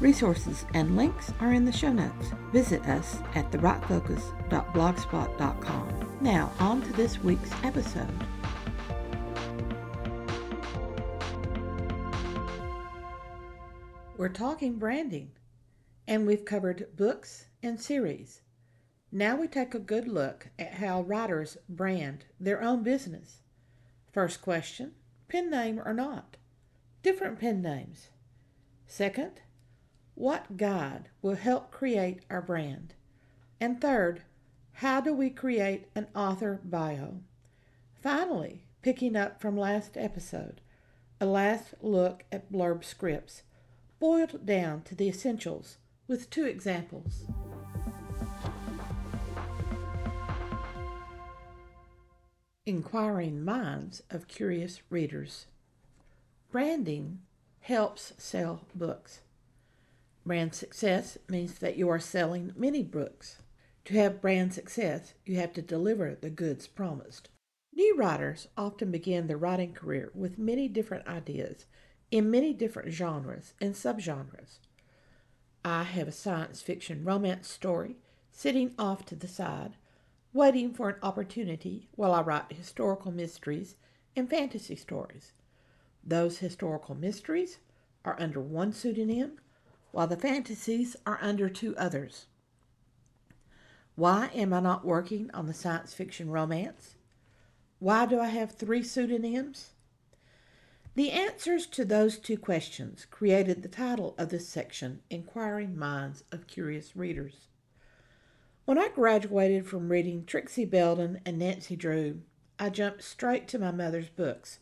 Resources and links are in the show notes. Visit us at thewritefocus.blogspot.com. Now, on to this week's episode. We're talking branding, and we've covered books and series. Now we take a good look at how writers brand their own business. First question pen name or not? Different pen names. Second, what guide will help create our brand? And third, how do we create an author bio? Finally, picking up from last episode, a last look at blurb scripts, boiled down to the essentials with two examples. Inquiring minds of curious readers. Branding helps sell books. Brand success means that you are selling many books. To have brand success, you have to deliver the goods promised. New writers often begin their writing career with many different ideas in many different genres and subgenres. I have a science fiction romance story sitting off to the side, waiting for an opportunity while I write historical mysteries and fantasy stories. Those historical mysteries are under one pseudonym while the fantasies are under two others. Why am I not working on the science fiction romance? Why do I have three pseudonyms? The answers to those two questions created the title of this section, Inquiring Minds of Curious Readers. When I graduated from reading Trixie Belden and Nancy Drew, I jumped straight to my mother's books,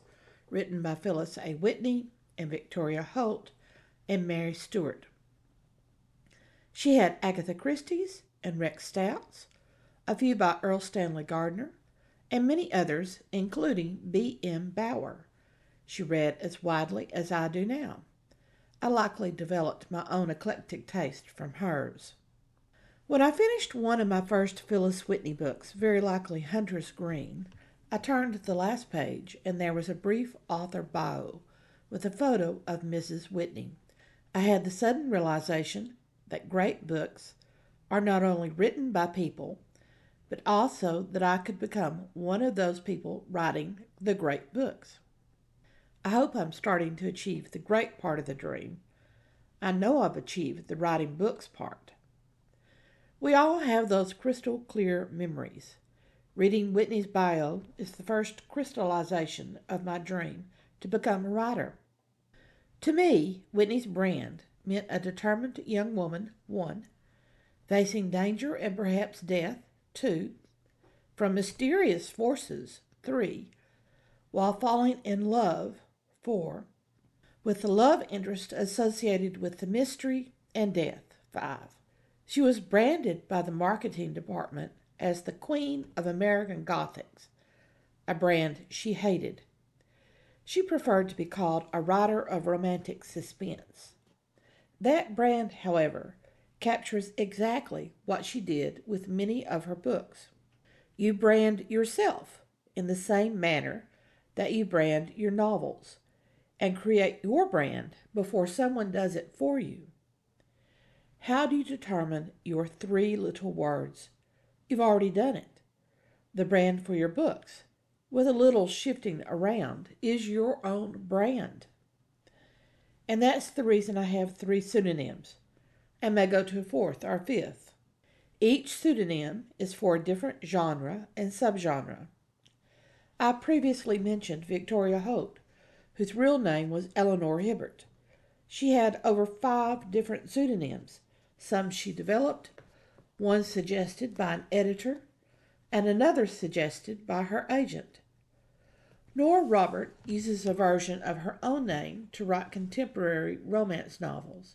written by Phyllis A. Whitney and Victoria Holt and Mary Stewart. She had Agatha Christie's and Rex Stout's, a few by Erle Stanley Gardner, and many others, including B. M. Bower. She read as widely as I do now. I likely developed my own eclectic taste from hers. When I finished one of my first Phyllis Whitney books, very likely Hunter's Green, I turned to the last page and there was a brief author bio with a photo of Mrs. Whitney. I had the sudden realization that great books are not only written by people, but also that I could become one of those people writing the great books. I hope I'm starting to achieve the great part of the dream. I know I've achieved the writing books part. We all have those crystal clear memories. Reading Whitney's bio is the first crystallization of my dream to become a writer. To me, Whitney's brand meant a determined young woman, one, facing danger and perhaps death, two, from mysterious forces, three, while falling in love, four, with the love interest associated with the mystery and death, five. She was branded by the marketing department as the Queen of American Gothics, a brand she hated. She preferred to be called a writer of romantic suspense. That brand, however, captures exactly what she did with many of her books. You brand yourself in the same manner that you brand your novels and create your brand before someone does it for you. How do you determine your three little words? You've already done it. The brand for your books, with a little shifting around, is your own brand. And that's the reason I have three pseudonyms and may go to a fourth or fifth. Each pseudonym is for a different genre and subgenre. I previously mentioned Victoria Holt, whose real name was Eleanor Hibbert. She had over five different pseudonyms, some she developed, one suggested by an editor, and another suggested by her agent. Nora Robert uses a version of her own name to write contemporary romance novels.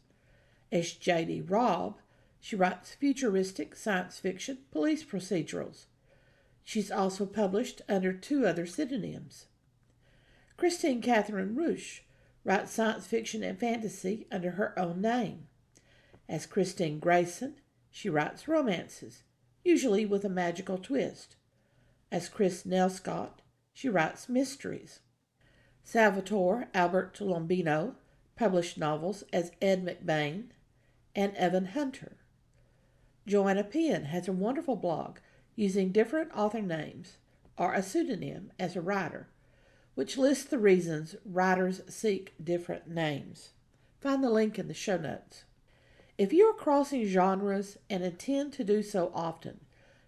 As J.D. Robb, she writes futuristic science fiction police procedurals. She's also published under two other pseudonyms. Kristine Kathryn Rusch writes science fiction and fantasy under her own name. As Kristine Grayson, she writes romances, usually with a magical twist. As Kris Nelscott, she writes mysteries. Salvatore Albert Tolombino published novels as Ed McBain and Evan Hunter. Joanna Penn has a wonderful blog using different author names or a pseudonym as a writer, which lists the reasons writers seek different names. Find the link in the show notes. If you are crossing genres and intend to do so often,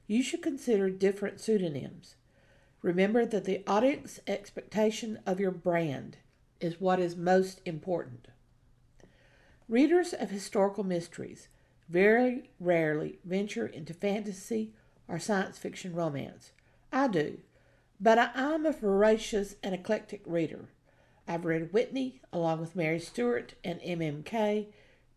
you should consider different pseudonyms. Remember that the audience expectation of your brand is what is most important. Readers of historical mysteries very rarely venture into fantasy or science fiction romance. I do, but I am a voracious and eclectic reader. I've read Whitney along with Mary Stewart and M.M. Kaye,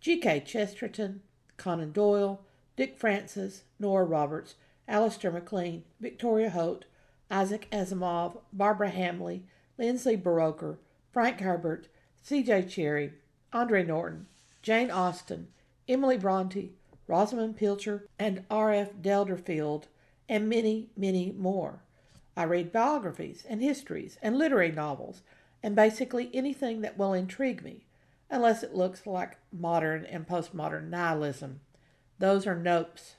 G.K. Chesterton, Conan Doyle, Dick Francis, Nora Roberts, Alistair MacLean, Victoria Holt, Isaac Asimov, Barbara Hambly, Lindsay Buroker, Frank Herbert, C.J. Cherryh, Andre Norton, Jane Austen, Emily Bronte, Rosamunde Pilcher, and R.F. Delderfield, and many, many more. I read biographies and histories and literary novels and basically anything that will intrigue me, unless it looks like modern and postmodern nihilism. Those are nopes.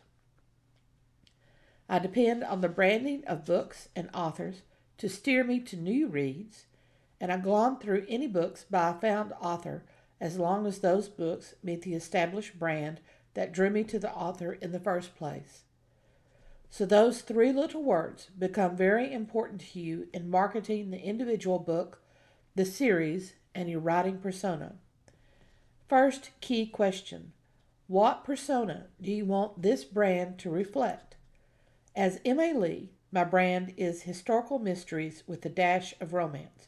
I depend on the branding of books and authors to steer me to new reads, and I glom through any books by a found author as long as those books meet the established brand that drew me to the author in the first place. So those three little words become very important to you in marketing the individual book, the series, and your writing persona. First key question What persona do you want this brand to reflect? As M.A. Lee, my brand is historical mysteries with a dash of romance.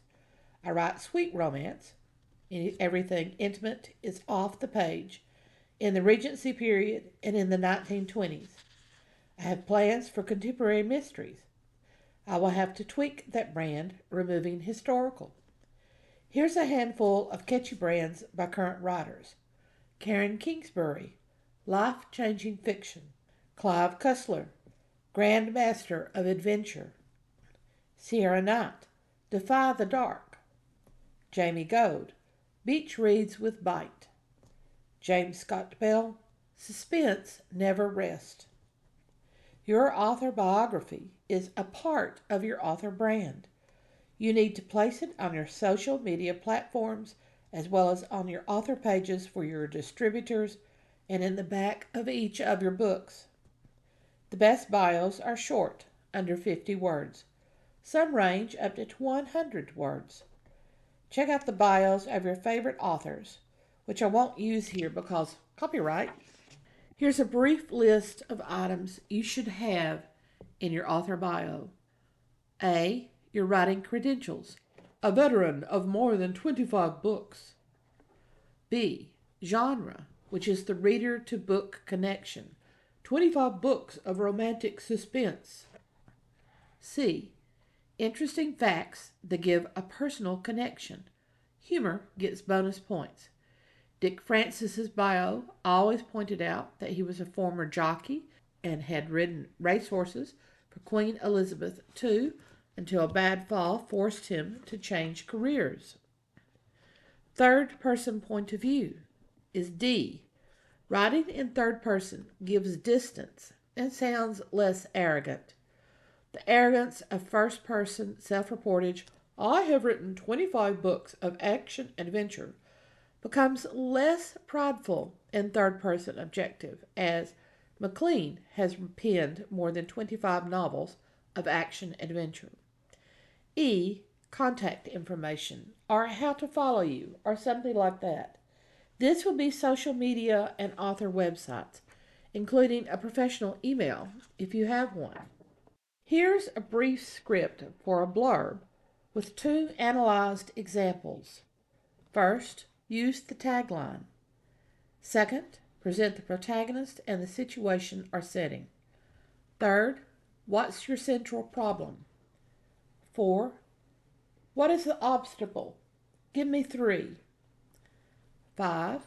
I write sweet romance. Everything intimate is off the page in the Regency period and in the 1920s. I have plans for contemporary mysteries. I will have to tweak that brand, removing historical. Here's a handful of catchy brands by current writers Karen Kingsbury, Life Changing Fiction, Clive Cussler, Grand Master of Adventure, Sierra Knight, Defy the Dark, Jamie Goad, Beach Reads with Bite, James Scott Bell, Suspense Never Rest. Your author biography is a part of your author brand. You need to place it on your social media platforms as well as on your author pages for your distributors and in the back of each of your books. The best bios are short, under 50 words. Some range up to 100 words. Check out the bios of your favorite authors which I won't use here because copyright. Here's a brief list of items you should have in your author bio. A. Your writing credentials. A veteran of more than 25 books. B. Genre, which is the reader to book connection. 25 books of romantic suspense. C. Interesting facts that give a personal connection. Humor gets bonus points. Dick Francis's bio always pointed out that he was a former jockey and had ridden racehorses for Queen Elizabeth II until a bad fall forced him to change careers. Third person point of view is D. Writing in third person gives distance and sounds less arrogant. The arrogance of first person self reportage, I have written 25 books of action adventure, becomes less prideful in third person objective, as McLean has penned more than 25 novels of action adventure. E. Contact information, or how to follow you, or something like that. This will be social media and author websites, including a professional email if you have one. Here's a brief script for a blurb with two analyzed examples. First, Use the tagline. Second, present the protagonist and the situation or setting. Third, What's your central problem? 4. What is the obstacle? Give me three. 5.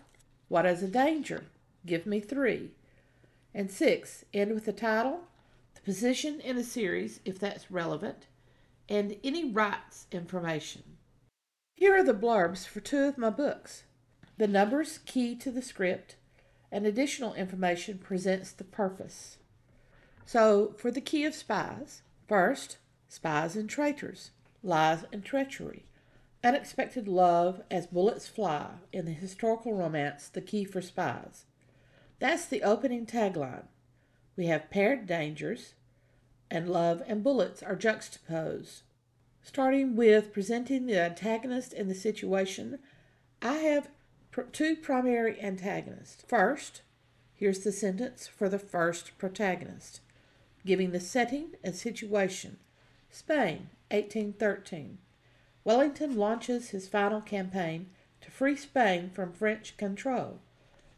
What is a danger? Give me three. And 6. End with the title, the position in a series, if that's relevant, and any rights information. Here are the blurbs for two of my books. The numbers key to the script, and additional information presents the purpose. So, for the key of spies, first, spies and traitors, lies and treachery, unexpected love as bullets fly in the historical romance The Key for Spies. That's the opening tagline. We have paired dangers, and love and bullets are juxtaposed. Starting with presenting the antagonist and the situation, I have pr- two primary antagonists. First, here's the sentence for the first protagonist, giving the setting and situation. Spain, 1813. Wellington launches his final campaign to free Spain from French control.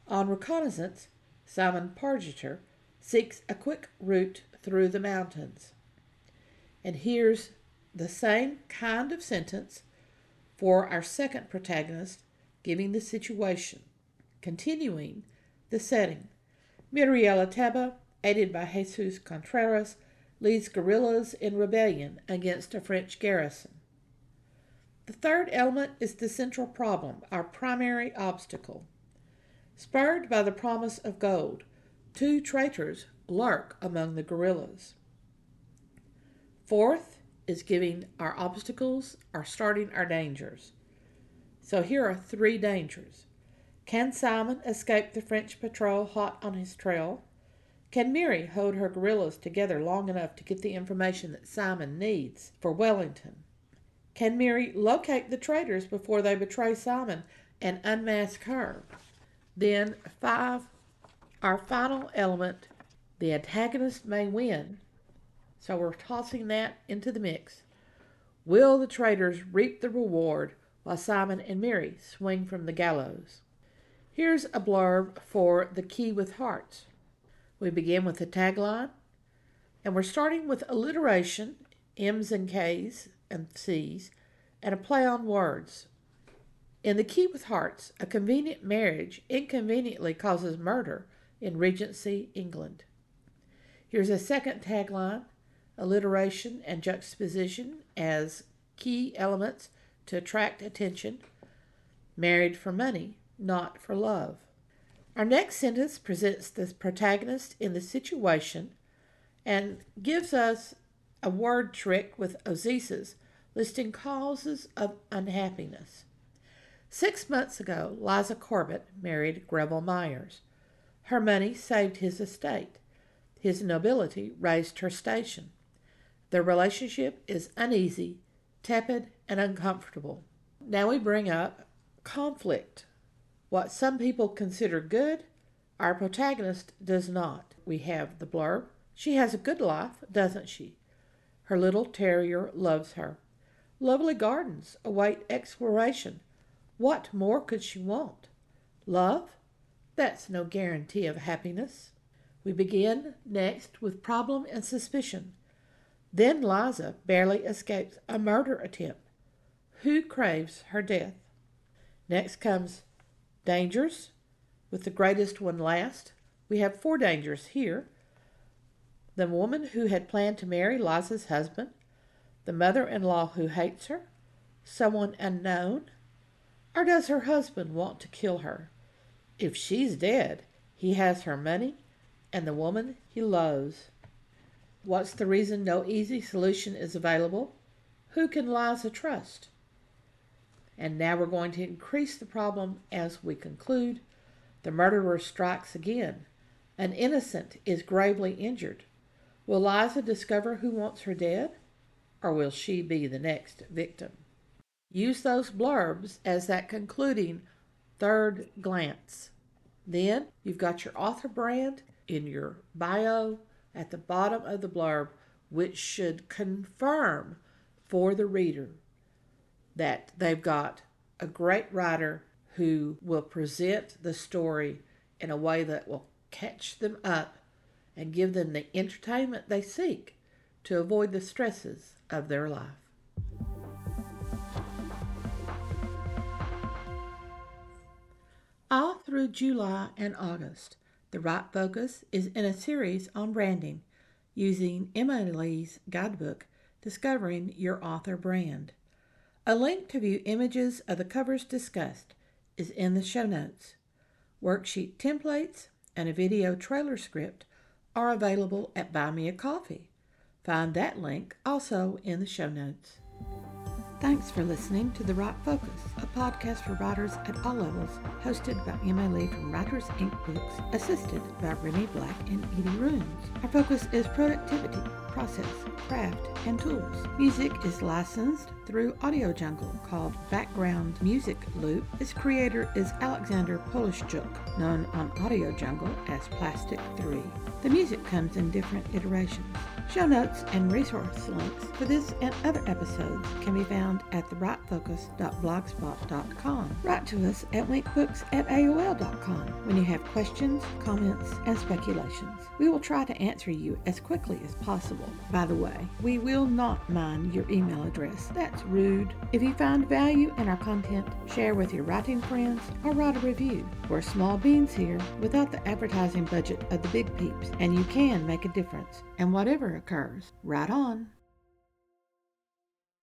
On reconnaissance, Simon Pargeter seeks a quick route through the mountains. And here's the same kind of sentence for our second protagonist, giving the situation, continuing the setting. Muriela Teba, aided by Jesus Contreras, leads guerrillas in rebellion against a French garrison. The third element is the central problem, our primary obstacle. Spurred by the promise of gold, two traitors lurk among the guerrillas. Fourth is giving our obstacles, our starting our dangers. So here are three dangers. Can Simon escape the French patrol hot on his trail? Can Mary hold her guerrillas together long enough to get the information that Simon needs for Wellington? Can Mary locate the traitors before they betray Simon and unmask her? Then, five, our final element, the antagonist may win. So we're tossing that into the mix. Will the traitors reap the reward while Simon and Mary swing from the gallows? Here's a blurb for The Key with Hearts. We begin with the tagline, and we're starting with alliteration, M's and K's and C's, and a play on words. In The Key with Hearts, a convenient marriage inconveniently causes murder in Regency, England. Here's a second tagline alliteration and juxtaposition as key elements to attract attention. Married for money, not for love. Our next sentence presents the protagonist in the situation and gives us a word trick with Ozises listing causes of unhappiness. Six months ago, Liza Corbett married Greville Myers. Her money saved his estate. His nobility raised her station. Their relationship is uneasy, tepid, and uncomfortable. Now we bring up conflict. What some people consider good, our protagonist does not. We have the blurb. She has a good life, doesn't she? Her little terrier loves her. Lovely gardens await exploration. What more could she want? Love? That's no guarantee of happiness. We begin next with problem and suspicion. Then Liza barely escapes a murder attempt. Who craves her death? Next comes Dangers, with the greatest one last. We have four dangers here. The woman who had planned to marry Liza's husband, the mother in law who hates her, someone unknown, or does her husband want to kill her? If she's dead, he has her money and the woman he loves. What's the reason no easy solution is available? Who can Liza trust? And now we're going to increase the problem as we conclude. The murderer strikes again. An innocent is gravely injured. Will Liza discover who wants her dead? Or will she be the next victim? Use those blurbs as that concluding third glance. Then you've got your author brand in your bio at the bottom of the blurb, which should confirm for the reader that they've got a great writer who will present the story in a way that will catch them up and give them the entertainment they seek. to avoid the stresses of their life. All through July and August, the Write Focus is in a series on branding using M.A. Lee's guidebook, Discovering Your Author Brand. A link to view images of the covers discussed is in the show notes. Worksheet templates and a video trailer script are available at Buy Me a Coffee. Find that link also in the show notes. Thanks for listening to The Write Focus, a podcast for writers at all levels, hosted by M.A. Lee from Writers Inc. Books, assisted by Renee Black and Edie Runes. Our focus is productivity, process, craft, and tools. Music is licensed through Audio Jungle called Background Music Loop. Its creator is Alexander Polishchuk, known on Audio Jungle as Plastic 3. The music comes in different iterations. Show notes and resource links for this and other episodes can be found at thewritefocus.blogspot.com. Write to us at winkbooks at AOL.com when you have questions, comments, and speculations. We will try to answer you as quickly as possible. By the way, we will not mind your email address. That's rude. If you find value in our content, share with your writing friends or write a review. We're small beans here without the advertising budget of the big peeps, and you can make a difference. And whatever occurs, right on.